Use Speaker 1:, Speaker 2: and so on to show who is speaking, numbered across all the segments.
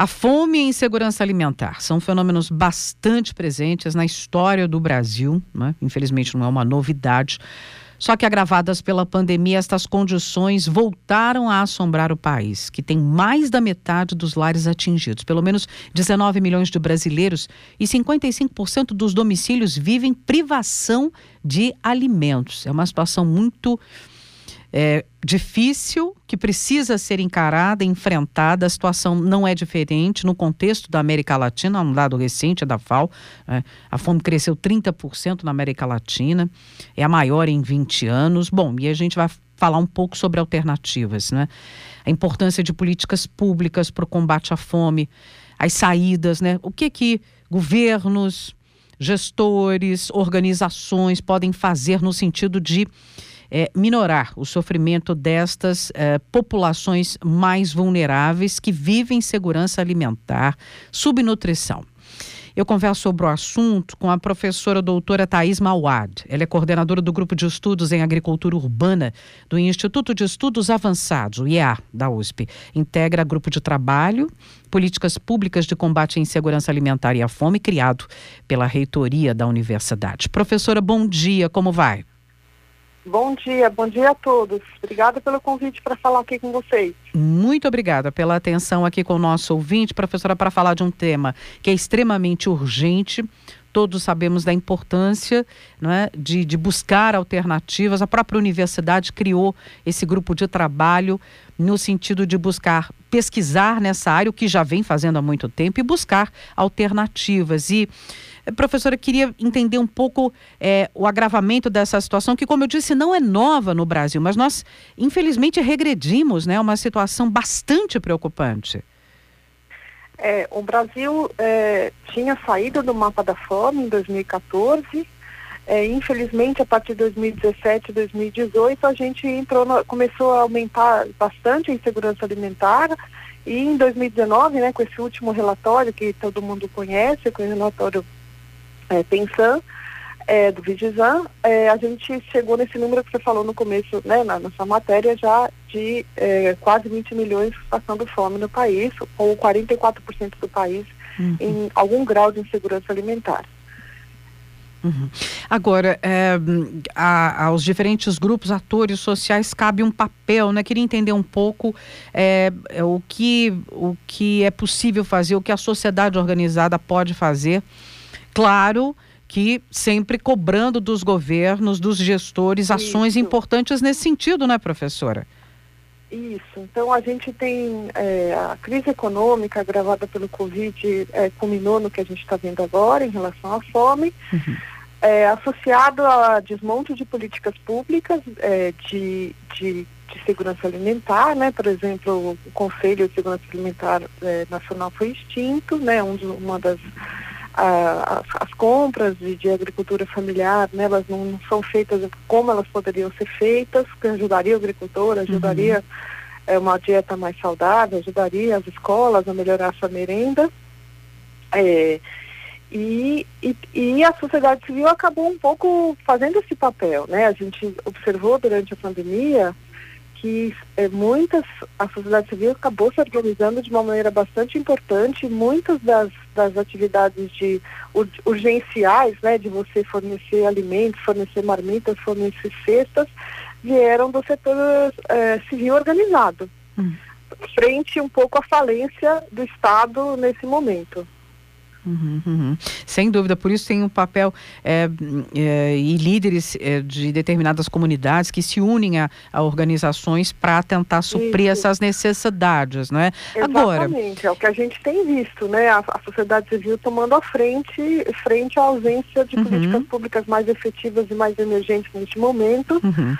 Speaker 1: A fome e a insegurança alimentar são fenômenos bastante presentes na história do Brasil, né? infelizmente não é uma novidade. Só que agravadas pela pandemia, estas condições voltaram a assombrar o país, que tem mais da metade dos lares atingidos. Pelo menos 19 milhões de brasileiros e 55% dos domicílios vivem privação de alimentos. É uma situação muito é, difícil, que precisa ser encarada, enfrentada. A situação não é diferente no contexto da América Latina, um dado recente da FAO. É, a fome cresceu 30% na América Latina, é a maior em 20 anos. Bom, e a gente vai falar um pouco sobre alternativas, né? A importância de políticas públicas para o combate à fome, as saídas, né? O que que governos, gestores, organizações podem fazer no sentido de é, minorar o sofrimento destas é, populações mais vulneráveis que vivem segurança alimentar, subnutrição. Eu converso sobre o assunto com a professora doutora Thais Mauad. Ela é coordenadora do Grupo de Estudos em Agricultura Urbana do Instituto de Estudos Avançados, o IEA, da USP. Integra grupo de trabalho, políticas públicas de combate à insegurança alimentar e à fome, criado pela reitoria da universidade. Professora, bom dia, como vai?
Speaker 2: Bom dia, bom dia a todos. Obrigada pelo convite para falar aqui com vocês.
Speaker 1: Muito obrigada pela atenção aqui com o nosso ouvinte, professora, para falar de um tema que é extremamente urgente. Todos sabemos da importância é, de, de buscar alternativas. A própria universidade criou esse grupo de trabalho no sentido de buscar pesquisar nessa área, o que já vem fazendo há muito tempo, e buscar alternativas. E Professora, queria entender um pouco é, o agravamento dessa situação, que, como eu disse, não é nova no Brasil, mas nós, infelizmente, regredimos, né? Uma situação bastante preocupante.
Speaker 2: É, o Brasil é, tinha saído do mapa da fome em 2014. É, infelizmente, a partir de 2017 2018, a gente entrou no, começou a aumentar bastante a insegurança alimentar. E em 2019, né, com esse último relatório que todo mundo conhece, com o relatório é, Pensan, é, do Vigizan, é, a gente chegou nesse número que você falou no começo, né, na nossa matéria, já de é, quase 20 milhões passando fome no país, ou 44% do país uhum. em algum grau de insegurança alimentar.
Speaker 1: Uhum. Agora, é, a, aos diferentes grupos, atores sociais, cabe um papel, né? Queria entender um pouco é, é, o, que, o que é possível fazer, o que a sociedade organizada pode fazer Claro que sempre cobrando dos governos, dos gestores, ações Isso. importantes nesse sentido, né, professora?
Speaker 2: Isso. Então a gente tem é, a crise econômica agravada pelo Covid, é, culminou no que a gente está vendo agora em relação à fome, uhum. é, associado a desmonte de políticas públicas é, de, de, de, segurança alimentar, né? Por exemplo, o Conselho de Segurança Alimentar é, Nacional foi extinto, né? Um, uma das a, as compras de, de, agricultura familiar, né, elas não, não, são feitas como elas poderiam ser feitas, que ajudaria o agricultor, ajudaria uhum. é, uma dieta mais saudável, ajudaria as escolas a melhorar a sua merenda. É, e, e, e, a sociedade civil acabou um pouco fazendo esse papel, né? A gente observou durante a pandemia que é, muitas, a sociedade civil acabou se organizando de uma maneira bastante importante, muitas das, das atividades de urgenciais, né, de você fornecer alimentos, fornecer marmitas, fornecer cestas, vieram do setor é, civil organizado, hum. frente um pouco à falência do Estado nesse momento.
Speaker 1: Uhum, uhum. Sem dúvida, por isso tem um papel é, é, e líderes é, de determinadas comunidades que se unem a, a organizações para tentar suprir isso. essas necessidades, não é?
Speaker 2: Exatamente, Agora... é o que a gente tem visto, né? A, a sociedade civil tomando a frente, frente à ausência de uhum. políticas públicas mais efetivas e mais emergentes neste momento. Uhum.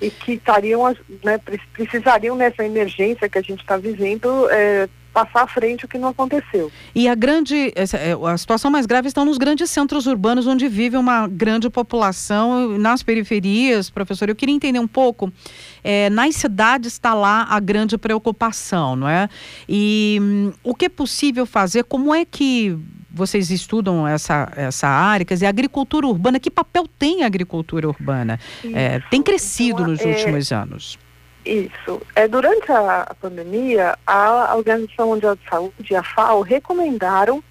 Speaker 2: E que estariam, né, precisariam nessa emergência que a gente está vivendo é, passar à frente o que não aconteceu.
Speaker 1: E a grande, é, a situação mais grave estão nos grandes centros urbanos onde vive uma grande população, nas periferias, professor. Eu queria entender um pouco, é, nas cidades está lá a grande preocupação, não é? E hum, o que é possível fazer? Como é que vocês estudam essa, essa área, quer dizer, a agricultura urbana, que papel tem a agricultura urbana? É, tem crescido então, nos é, últimos anos.
Speaker 2: Isso. É, durante a, a pandemia, a Organização Mundial de Saúde a FAO recomendaram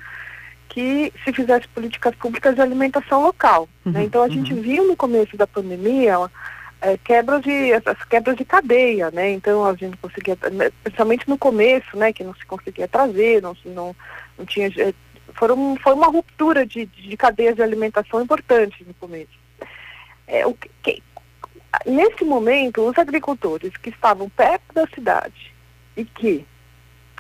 Speaker 2: que se fizesse políticas públicas de alimentação local. Né? Uhum, né? Então a uhum. gente viu no começo da pandemia é, quebras de as quebras de cadeia, né? Então a gente conseguia, principalmente no começo, né, que não se conseguia trazer, não não, não tinha é, foram foi uma ruptura de, de cadeias de alimentação importante no começo. É, o que, nesse momento, os agricultores que estavam perto da cidade e que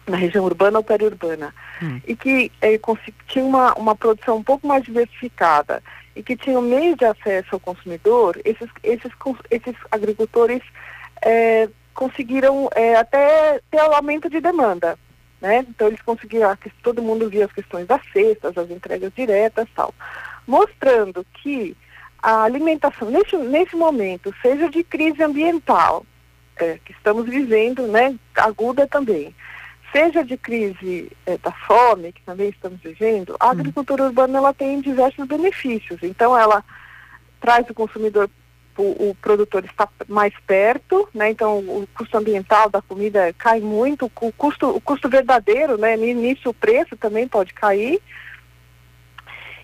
Speaker 2: na região urbana ou periurbana, hum. e que é, tinha uma, uma produção um pouco mais diversificada e que tinham meios de acesso ao consumidor, esses, esses, esses agricultores é, conseguiram é, até ter o aumento de demanda. Né? Então eles conseguiram, todo mundo via as questões das cestas, as entregas diretas tal, mostrando que a alimentação, nesse, nesse momento, seja de crise ambiental, é, que estamos vivendo, né, aguda também, seja de crise é, da fome, que também estamos vivendo, a hum. agricultura urbana ela tem diversos benefícios. Então, ela traz o consumidor, o, o produtor está mais perto, né? então o custo ambiental da comida cai muito, o custo, o custo verdadeiro, né? nisso o preço também pode cair.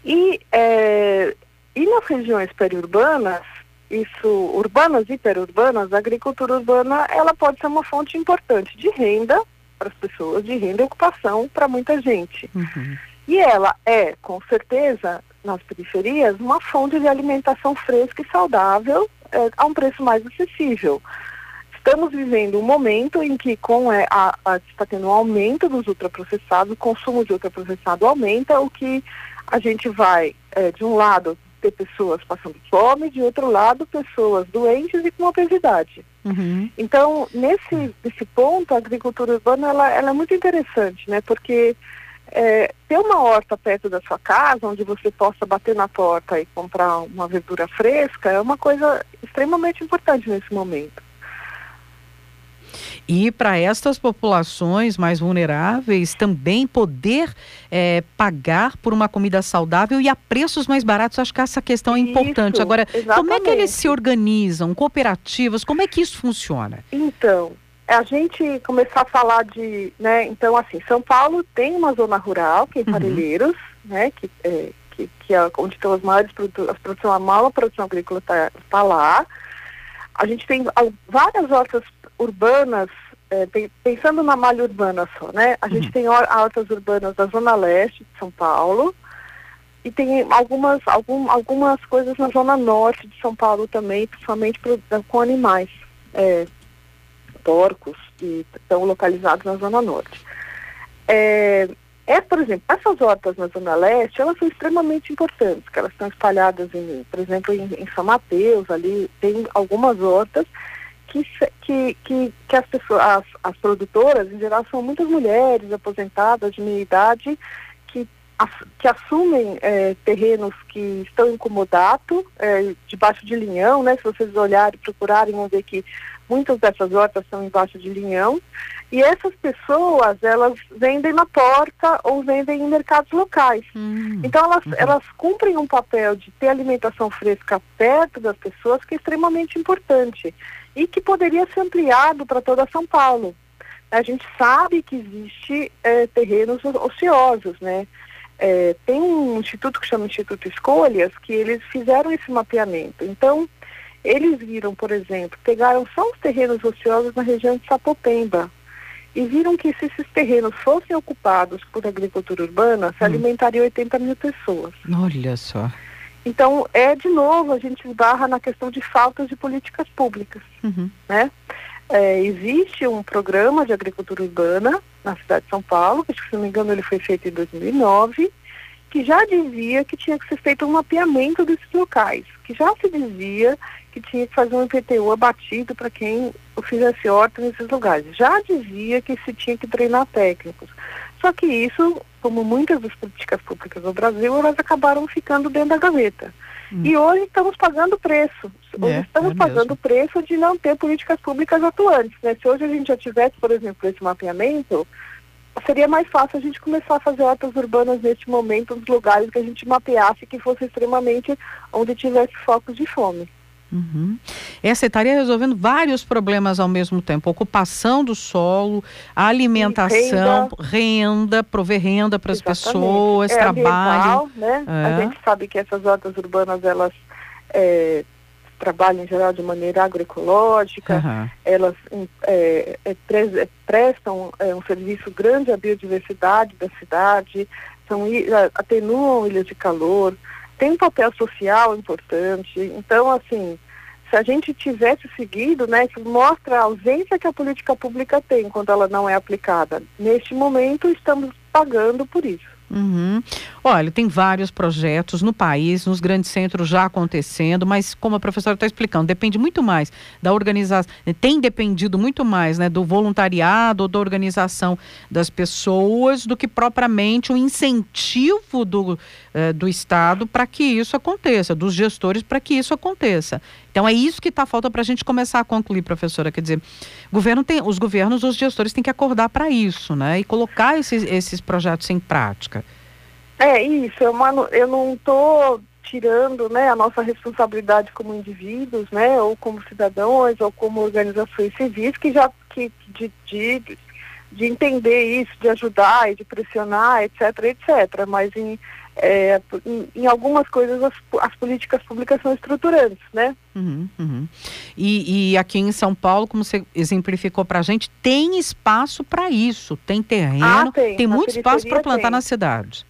Speaker 2: E é, e nas regiões periurbanas, isso, urbanas e periurbanas, a agricultura urbana ela pode ser uma fonte importante de renda para as pessoas, de renda e ocupação para muita gente. Uhum. E ela é, com certeza, nas periferias, uma fonte de alimentação fresca e saudável é, a um preço mais acessível. Estamos vivendo um momento em que, com é, a, a, está tendo um aumento dos ultraprocessados, o consumo de ultraprocessado aumenta, o que a gente vai, é, de um lado, ter pessoas passando fome, de outro lado, pessoas doentes e com obesidade. Uhum. Então, nesse, nesse ponto, a agricultura urbana ela, ela é muito interessante, né? Porque é, ter uma horta perto da sua casa, onde você possa bater na porta e comprar uma verdura fresca, é uma coisa extremamente importante nesse momento.
Speaker 1: E para estas populações mais vulneráveis também poder é, pagar por uma comida saudável e a preços mais baratos, acho que essa questão é importante. Agora, exatamente. como é que eles se organizam? Cooperativas, como é que isso funciona?
Speaker 2: Então, a gente começar a falar de, né, então assim, São Paulo tem uma zona rural, que é em uhum. Parelheiros, uhum. né, que, é, que, que é onde estão as maiores produções, a produção, a maior produção agrícola está tá lá. A gente tem várias hortas urbanas, é, pensando na malha urbana só, né? A uhum. gente tem hortas urbanas da Zona Leste de São Paulo e tem algumas, algum, algumas coisas na Zona Norte de São Paulo também, principalmente pro, com animais, é, porcos, que estão localizados na Zona Norte. É, é, por exemplo, essas hortas na Zona Leste, elas são extremamente importantes, que elas estão espalhadas, em, por exemplo, em, em São Mateus, ali tem algumas hortas, que, que, que, que as pessoas, as, as produtoras, em geral, são muitas mulheres aposentadas de meia idade que, as, que assumem é, terrenos que estão em comodato, é, debaixo de linhão, né? Se vocês olharem, procurarem, vão ver que muitas dessas hortas são embaixo de linhão. E essas pessoas, elas vendem na porta ou vendem em mercados locais. Hum. Então, elas, uhum. elas cumprem um papel de ter alimentação fresca perto das pessoas que é extremamente importante e que poderia ser ampliado para toda São Paulo. A gente sabe que existe é, terrenos ociosos, né? É, tem um instituto que chama Instituto Escolhas que eles fizeram esse mapeamento. Então, eles viram, por exemplo, pegaram só os terrenos ociosos na região de Sapopemba e viram que se esses terrenos fossem ocupados por agricultura urbana, se hum. alimentariam 80 mil pessoas.
Speaker 1: Olha só.
Speaker 2: Então, é de novo, a gente esbarra na questão de faltas de políticas públicas. Uhum. Né? É, existe um programa de agricultura urbana na cidade de São Paulo, que se não me engano ele foi feito em 2009, que já dizia que tinha que ser feito um mapeamento desses locais, que já se dizia que tinha que fazer um IPTU abatido para quem fizesse horta nesses lugares. Já dizia que se tinha que treinar técnicos. Só que isso como muitas das políticas públicas no Brasil, elas acabaram ficando dentro da gaveta. Hum. E hoje estamos pagando preço. Hoje é, estamos é pagando o preço de não ter políticas públicas atuantes. Né? Se hoje a gente já tivesse, por exemplo, esse mapeamento, seria mais fácil a gente começar a fazer hortas urbanas neste momento, nos lugares que a gente mapeasse que fosse extremamente onde tivesse focos de fome.
Speaker 1: Uhum. Essa estaria resolvendo vários problemas ao mesmo tempo: ocupação do solo, alimentação, renda, renda prover renda para as pessoas, é trabalho.
Speaker 2: Né? É. A gente sabe que essas hortas urbanas elas é, trabalham em geral de maneira agroecológica, uhum. elas é, é, é prestam um serviço grande à biodiversidade da cidade, são, atenuam ilhas de calor tem um papel social importante. Então, assim, se a gente tivesse seguido, né, isso mostra a ausência que a política pública tem quando ela não é aplicada. Neste momento, estamos pagando por isso.
Speaker 1: Uhum. Olha, tem vários projetos no país, nos grandes centros já acontecendo, mas como a professora está explicando, depende muito mais da organização, tem dependido muito mais né, do voluntariado ou da organização das pessoas do que propriamente o incentivo do, eh, do Estado para que isso aconteça, dos gestores para que isso aconteça. Então é isso que está falta para a gente começar a concluir, professora. Quer dizer, governo tem, os governos, os gestores têm que acordar para isso, né? E colocar esses, esses projetos em prática.
Speaker 2: É isso, eu, eu não estou tirando né, a nossa responsabilidade como indivíduos, né, ou como cidadãos, ou como organizações civis, que já que, de, de, de entender isso, de ajudar e de pressionar, etc, etc. Mas em é, em, algumas coisas as, as, políticas públicas são estruturantes, né?
Speaker 1: Uhum, uhum. E, e, aqui em São Paulo, como você exemplificou para a gente, tem espaço para isso, tem terreno, ah, tem, tem muito espaço para plantar tem. na cidade.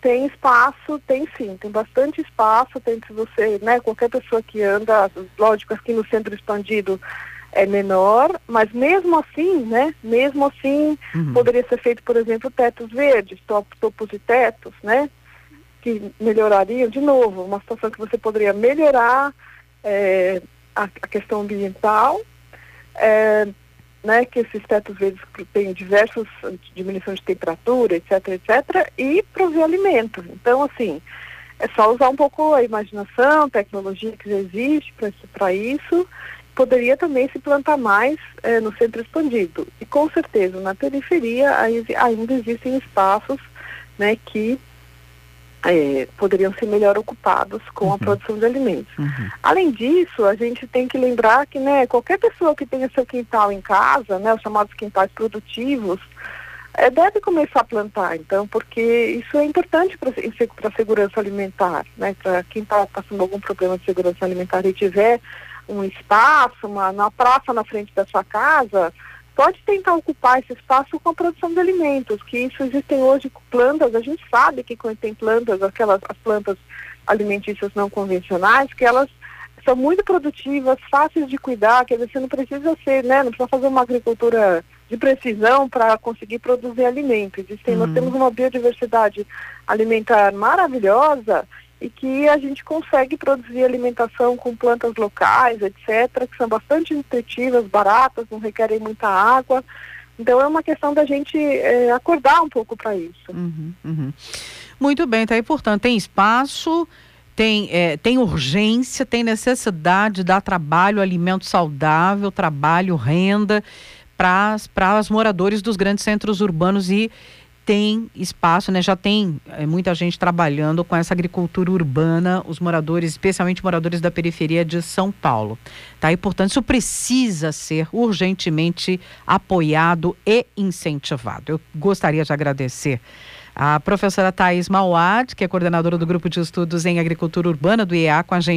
Speaker 2: Tem espaço, tem sim, tem bastante espaço, tem se você, né, qualquer pessoa que anda, lógico, aqui no centro expandido é menor, mas mesmo assim, né, mesmo assim, uhum. poderia ser feito, por exemplo, tetos verdes, topos e tetos, né, que melhorariam, de novo, uma situação que você poderia melhorar é, a, a, questão ambiental, é, né, que esses tetos verdes têm diversas diminuições de temperatura, etc, etc, e prover alimento. Então, assim, é só usar um pouco a imaginação, tecnologia que já existe para isso. Poderia também se plantar mais é, no centro expandido. E com certeza, na periferia ainda existem espaços né, que é, poderiam ser melhor ocupados com uhum. a produção de alimentos. Uhum. Além disso, a gente tem que lembrar que né, qualquer pessoa que tenha seu quintal em casa, né, os chamados quintais produtivos, é, deve começar a plantar, então, porque isso é importante para a segurança alimentar, né? Para quem está passando algum problema de segurança alimentar e tiver um espaço, uma, uma praça na frente da sua casa, pode tentar ocupar esse espaço com a produção de alimentos, que isso existem hoje plantas, a gente sabe que tem plantas, aquelas as plantas alimentícias não convencionais, que elas são muito produtivas, fáceis de cuidar, quer dizer, você não precisa ser, né, não precisa fazer uma agricultura de precisão para conseguir produzir alimentos. Existem, uhum. Nós temos uma biodiversidade alimentar maravilhosa e que a gente consegue produzir alimentação com plantas locais, etc., que são bastante nutritivas, baratas, não requerem muita água. Então é uma questão da gente é, acordar um pouco para isso.
Speaker 1: Uhum, uhum. Muito bem, tá aí, portanto, tem espaço, tem, é, tem urgência, tem necessidade de dar trabalho, alimento saudável, trabalho, renda para os moradores dos grandes centros urbanos e tem espaço, né? Já tem é, muita gente trabalhando com essa agricultura urbana, os moradores, especialmente moradores da periferia de São Paulo. Tá? E, portanto, isso precisa ser urgentemente apoiado e incentivado. Eu gostaria de agradecer a professora Thais Mauad, que é coordenadora do Grupo de Estudos em Agricultura Urbana do IEA, com a gente.